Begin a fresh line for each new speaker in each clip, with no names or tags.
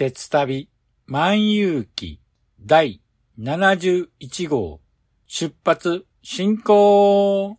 鉄旅万有記第71号出発進行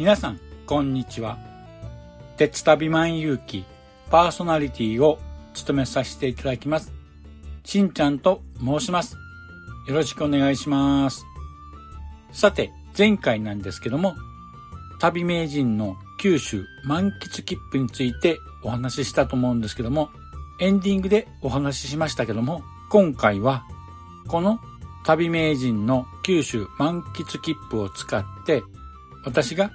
皆さん、こんにちは。鉄旅万有記パーソナリティを務めさせていただきます。しんちゃんと申します。よろしくお願いします。さて、前回なんですけども、旅名人の九州満喫切符についてお話ししたと思うんですけども、エンディングでお話ししましたけども、今回は、この旅名人の九州満喫切符を使って、私が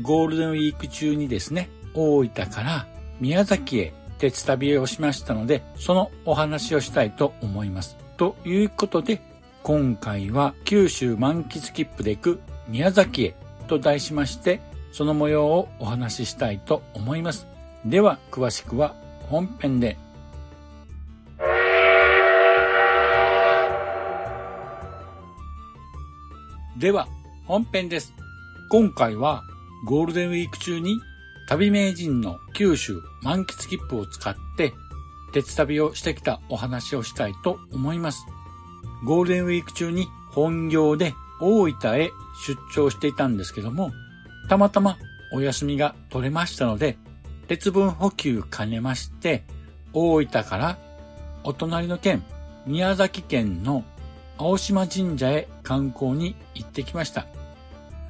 ゴールデンウィーク中にですね、大分から宮崎へ鉄旅をしましたので、そのお話をしたいと思います。ということで、今回は九州満喫切符で行く宮崎へと題しまして、その模様をお話ししたいと思います。では、詳しくは本編で。では、本編です。今回はゴールデンウィーク中に旅名人の九州満喫切符を使って鉄旅をしてきたお話をしたいと思います。ゴールデンウィーク中に本業で大分へ出張していたんですけども、たまたまお休みが取れましたので、鉄分補給兼ねまして、大分からお隣の県、宮崎県の青島神社へ観光に行ってきました。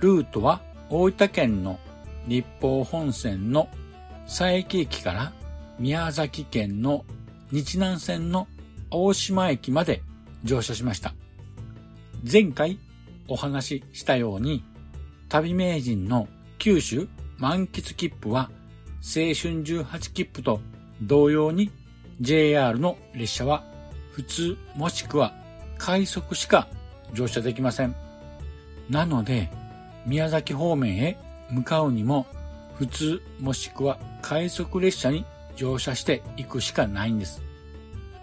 ルートは大分県の日豊本線の佐伯駅から宮崎県の日南線の大島駅まで乗車しました。前回お話ししたように旅名人の九州満喫切符は青春18切符と同様に JR の列車は普通もしくは快速しか乗車できません。なので宮崎方面へ向かうにも普通もしくは快速列車に乗車していくしかないんです。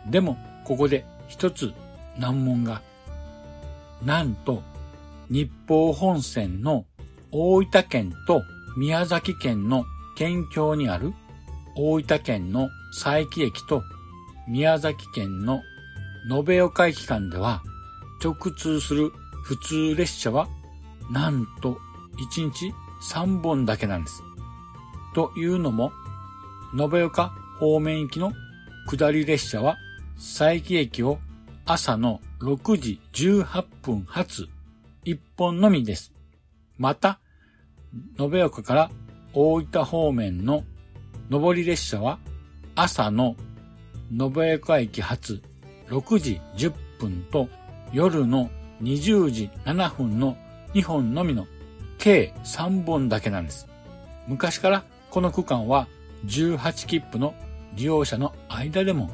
でもここで一つ難問が。なんと日豊本線の大分県と宮崎県の県境にある大分県の佐伯駅と宮崎県の延岡駅間では直通する普通列車はなんと1日3本だけなんです。というのも、延岡方面行きの下り列車は佐伯駅を朝の6時18分発1本のみです。また、延岡から大分方面の上り列車は朝の延岡駅発6時10分と夜の20時7分の2本のみの計3本だけなんです。昔からこの区間は18切符の利用者の間でも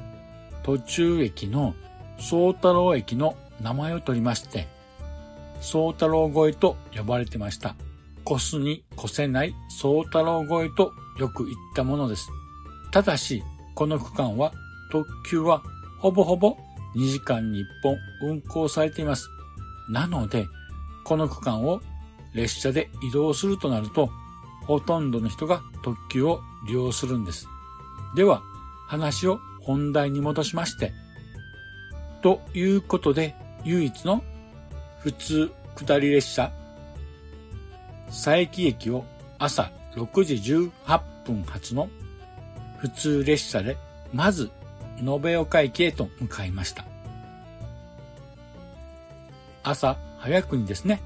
途中駅の宗太郎駅の名前を取りまして、宗太郎越えと呼ばれてました。越すに越せない宗太郎越えとよく言ったものです。ただし、この区間は特急はほぼほぼ2時間に1本運行されています。なので、この区間を列車で移動するとなると、ほとんどの人が特急を利用するんです。では、話を本題に戻しまして、ということで、唯一の普通下り列車、佐伯駅を朝6時18分発の普通列車で、まず延岡駅へと向かいました。朝早くにですね、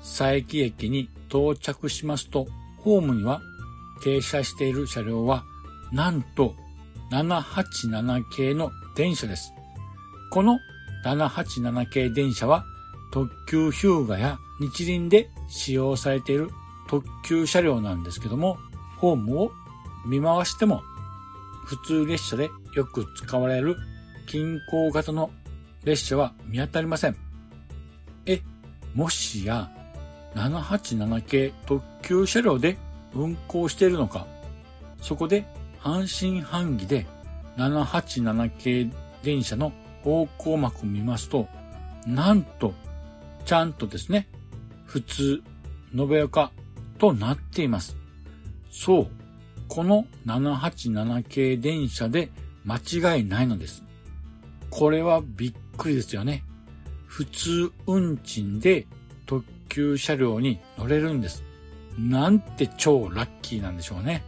佐伯駅に到着しますと、ホームには停車している車両は、なんと787系の電車です。この787系電車は特急ヒューガや日輪で使用されている特急車両なんですけども、ホームを見回しても普通列車でよく使われる近郊型の列車は見当たりません。もしや787系特急車両で運行しているのか、そこで半信半疑で787系電車の方向幕を見ますと、なんと、ちゃんとですね、普通、延岡となっています。そう、この787系電車で間違いないのです。これはびっくりですよね。普通運賃で特急車両に乗れるんです。なんて超ラッキーなんでしょうね。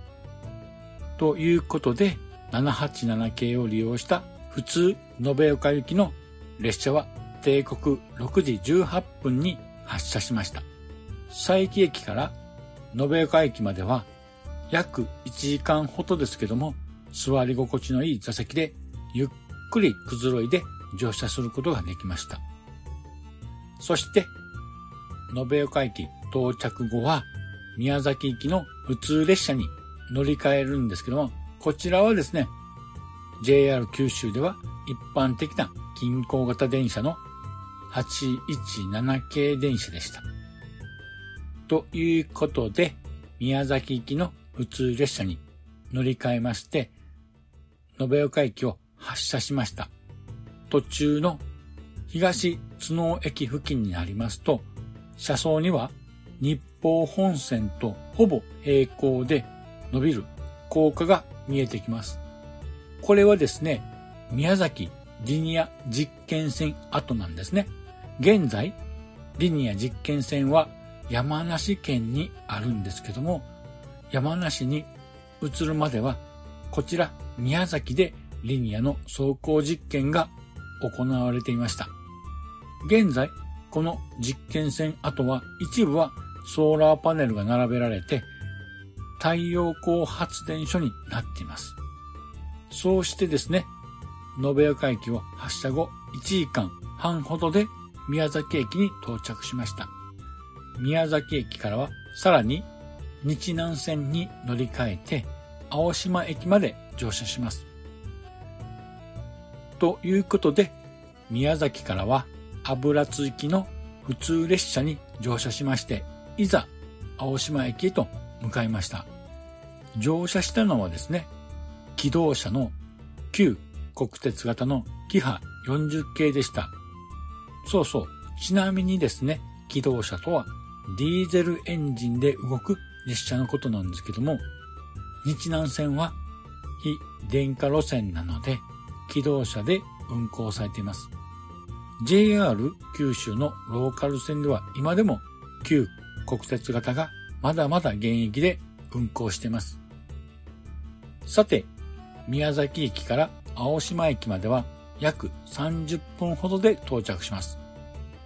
ということで、787系を利用した普通延岡行きの列車は定刻6時18分に発車しました。佐伯駅から延岡駅までは約1時間ほどですけども、座り心地のいい座席でゆっくりくずろいで乗車することができました。そして、延岡駅到着後は宮崎行きの普通列車に乗り換えるんですけども、こちらはですね、JR 九州では一般的な近郊型電車の817系電車でした。ということで、宮崎行きの普通列車に乗り換えまして、延岡駅を発車しました。途中の東津能駅付近になりますと、車窓には日報本線とほぼ平行で伸びる高架が見えてきます。これはですね、宮崎リニア実験線跡なんですね。現在、リニア実験線は山梨県にあるんですけども、山梨に移るまでは、こちら宮崎でリニアの走行実験が行われていました。現在、この実験線跡は一部はソーラーパネルが並べられて太陽光発電所になっています。そうしてですね、延岡駅を発車後1時間半ほどで宮崎駅に到着しました。宮崎駅からはさらに日南線に乗り換えて青島駅まで乗車します。ということで、宮崎からは油津行きの普通列車に乗車しまして、いざ青島駅へと向かいました。乗車したのはですね、機動車の旧国鉄型のキハ40系でした。そうそう。ちなみにですね、機動車とはディーゼルエンジンで動く列車のことなんですけども、日南線は非電化路線なので、機動車で運行されています。JR 九州のローカル線では今でも旧国鉄型がまだまだ現役で運行しています。さて、宮崎駅から青島駅までは約30分ほどで到着します。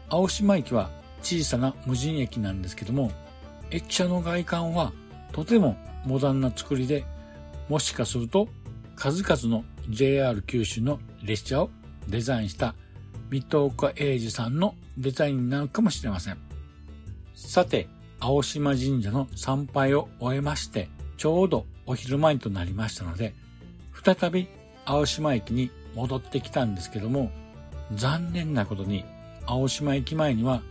青島駅は小さな無人駅なんですけども、駅舎の外観はとてもモダンな作りで、もしかすると数々の JR 九州の列車をデザインした水戸岡英二さんのデザインになるかもしれません。さて、青島神社の参拝を終えまして、ちょうどお昼前となりましたので、再び青島駅に戻ってきたんですけども、残念なことに青島駅前には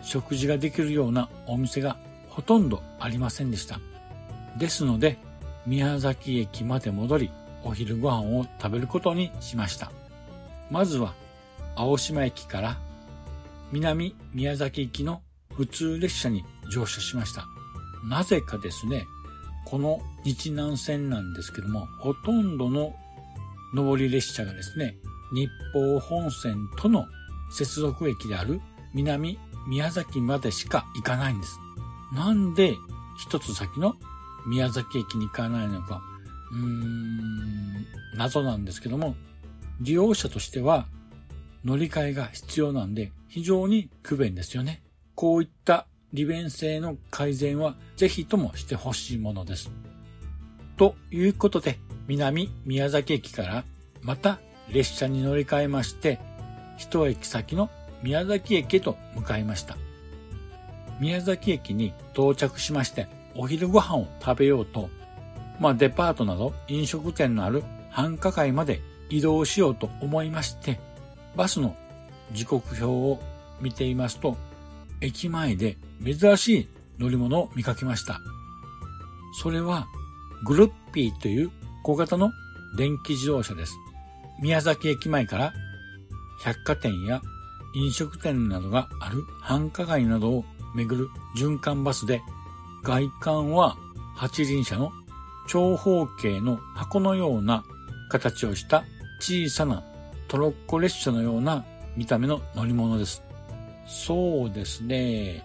食事ができるようなお店がほとんどありませんでした。ですので、宮崎駅まで戻り、お昼ご飯を食べることにしました。まずは、青島駅から南宮崎行きの普通列車に乗車しました。なぜかですね、この日南線なんですけども、ほとんどの上り列車がですね、日報本線との接続駅である南宮崎までしか行かないんです。なんで一つ先の宮崎駅に行かないのか、うーん、謎なんですけども、利用者としては乗り換えが必要なんで非常に不便ですよね。こういった利便性の改善はぜひともしてほしいものです。ということで、南宮崎駅からまた列車に乗り換えまして、一駅先の宮崎駅へと向かいました。宮崎駅に到着しまして、お昼ご飯を食べようと、まあデパートなど飲食店のある繁華街まで移動しようと思いまして、バスの時刻表を見ていますと、駅前で珍しい乗り物を見かけました。それはグルッピーという小型の電気自動車です。宮崎駅前から百貨店や飲食店などがある繁華街などを巡る循環バスで外観は八輪車の長方形の箱のような形をした小さなトロッコ列車のような見た目の乗り物です。そうですね。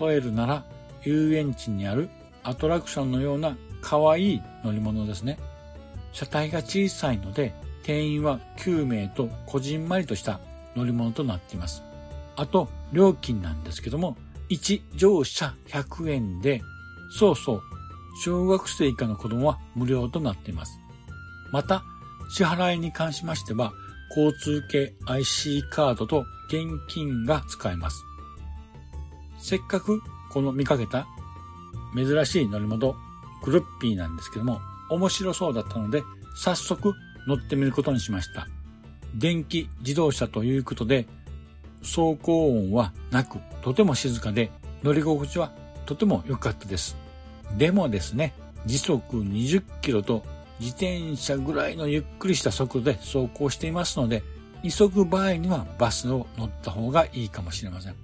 例えるなら遊園地にあるアトラクションのような可愛い乗り物ですね。車体が小さいので定員は9名とこじんまりとした乗り物となっています。あと、料金なんですけども、1乗車100円で、そうそう、小学生以下の子供は無料となっています。また、支払いに関しましては、交通系 IC カードと現金が使えます。せっかくこの見かけた珍しい乗り物、グルッピーなんですけども、面白そうだったので、早速乗ってみることにしました。電気自動車ということで、走行音はなく、とても静かで、乗り心地はとても良かったです。でもですね、時速20キロと自転車ぐらいのゆっくりした速度で走行していますので、急ぐ場合にはバスを乗った方がいいかもしれません。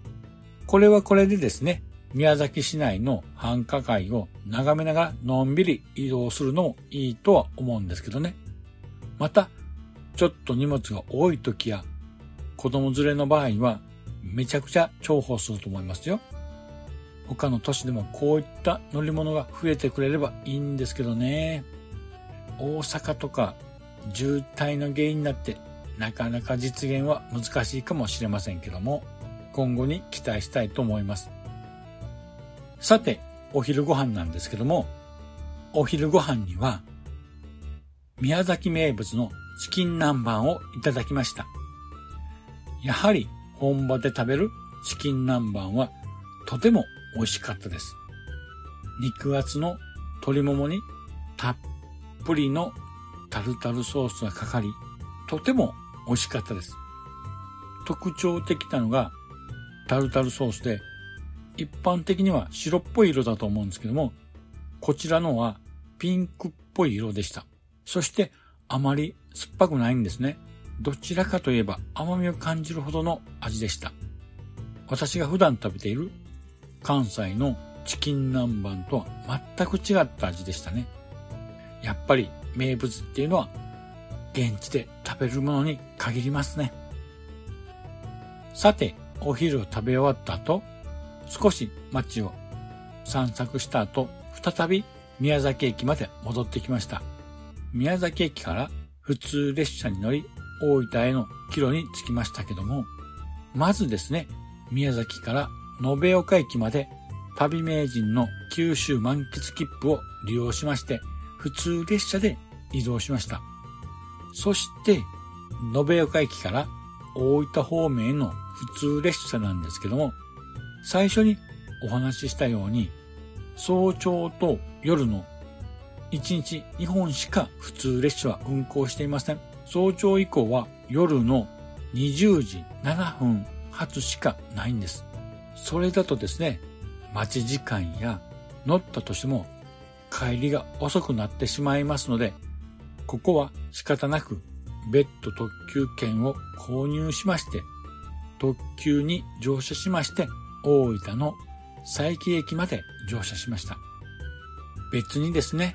これはこれでですね、宮崎市内の繁華街を眺めながらのんびり移動するのもいいとは思うんですけどね。また、ちょっと荷物が多い時や子供連れの場合はめちゃくちゃ重宝すると思いますよ。他の都市でもこういった乗り物が増えてくれればいいんですけどね。大阪とか渋滞の原因になってなかなか実現は難しいかもしれませんけども、今後に期待したいと思います。さて、お昼ご飯なんですけども、お昼ご飯には宮崎名物のチキン南蛮をいただきました。やはり本場で食べるチキン南蛮はとても美味しかったです。肉厚の鶏ももにたっぷりのタルタルソースがかかり、とても美味しかったです。特徴的なのがタルタルソースで、一般的には白っぽい色だと思うんですけども、こちらのはピンクっぽい色でした。そしてあまり酸っぱくないんですね。どちらかといえば甘みを感じるほどの味でした。私が普段食べている関西のチキン南蛮とは全く違った味でしたね。やっぱり名物っていうのは現地で食べるものに限りますね。さて、お昼を食べ終わった後、少し街を散策した後、再び宮崎駅まで戻ってきました。宮崎駅から普通列車に乗り大分への帰路に着きましたけども、まずですね、宮崎から延岡駅まで旅名人の九州満喫切符を利用しまして、普通列車で移動しました。そして、延岡駅から大分方面への普通列車なんですけども、最初にお話ししたように、早朝と夜の1日2本しか普通列車は運行していません。早朝以降は夜の20時7分発しかないんです。それだとですね、待ち時間や乗ったとしても帰りが遅くなってしまいますので、ここは仕方なく別途特急券を購入しまして、特急に乗車しまして、大分の佐伯駅まで乗車しました。別にですね、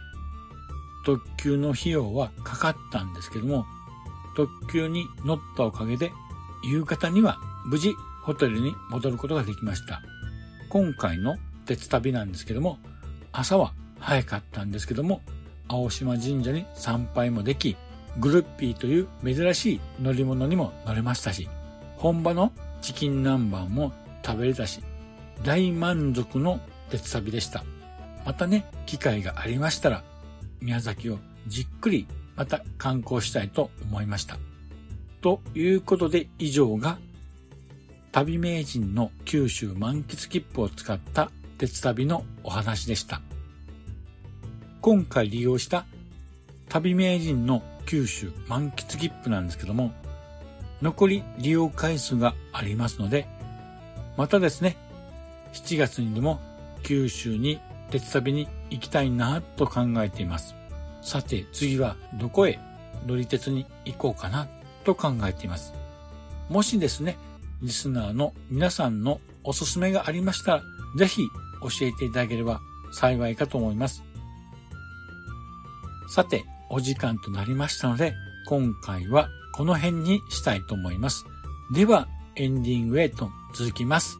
特急の費用はかかったんですけども、特急に乗ったおかげで、夕方には無事ホテルに戻ることができました。今回の鉄旅なんですけども、朝は早かったんですけども、青島神社に参拝もでき、グルッピーという珍しい乗り物にも乗れましたし、本場のチキン南蛮も食べれたし、大満足の鉄旅でした。またね、機会がありましたら、宮崎をじっくりまた観光したいと思いました。ということで以上が旅名人の九州満喫切符を使った鉄旅のお話でした。今回利用した旅名人の九州満喫切符なんですけども、残り利用回数がありますので、またですね、7月にでも九州に鉄旅に行きたいなと考えています。さて次はどこへ乗り鉄に行こうかなと考えています。もしですね、リスナーの皆さんのおすすめがありましたら、ぜひ教えていただければ幸いかと思います。さて、お時間となりましたので、今回はこの辺にしたいと思います。では、エンディングへと続きます。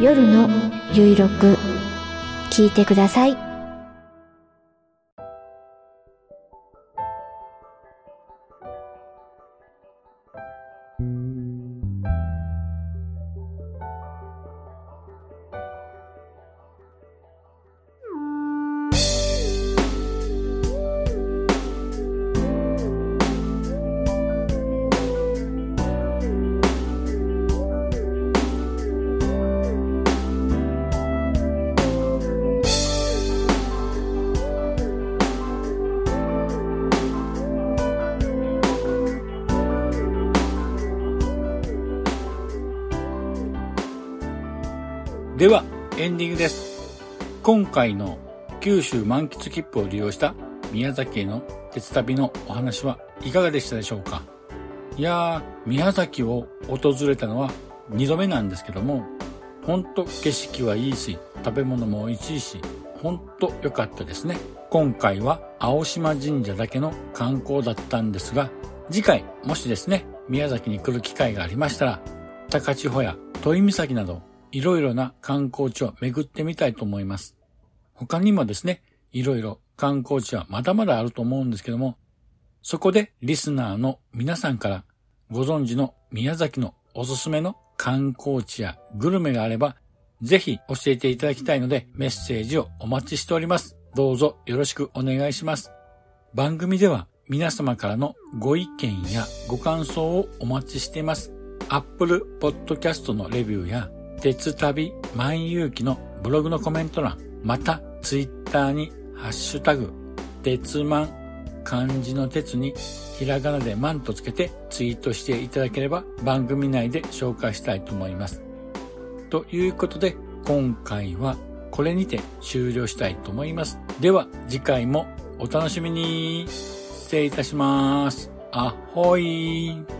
夜のゆいろく聞いてください。
では、エンディングです。今回の九州満喫切符を利用した宮崎への鉄旅のお話はいかがでしたでしょうか？いやー、宮崎を訪れたのは2度目なんですけども、ほんと景色はいいし、食べ物も美味しいし、ほんと良かったですね。今回は青島神社だけの観光だったんですが、次回もしですね、宮崎に来る機会がありましたら、高千穂や土井岬などいろいろな観光地を巡ってみたいと思います。他にもですね、いろいろ観光地はまだまだあると思うんですけども、そこでリスナーの皆さんからご存知の宮崎のおすすめの観光地やグルメがあれば、ぜひ教えていただきたいのでメッセージをお待ちしております。どうぞよろしくお願いします。番組では皆様からのご意見やご感想をお待ちしています。Apple Podcast のレビューや鉄旅万有記のブログのコメント欄、またツイッターにハッシュタグ、鉄マン、漢字の鉄にひらがなでマンとつけてツイートしていただければ番組内で紹介したいと思います。ということで今回はこれにて終了したいと思います。では次回もお楽しみに。失礼いたします。あほい。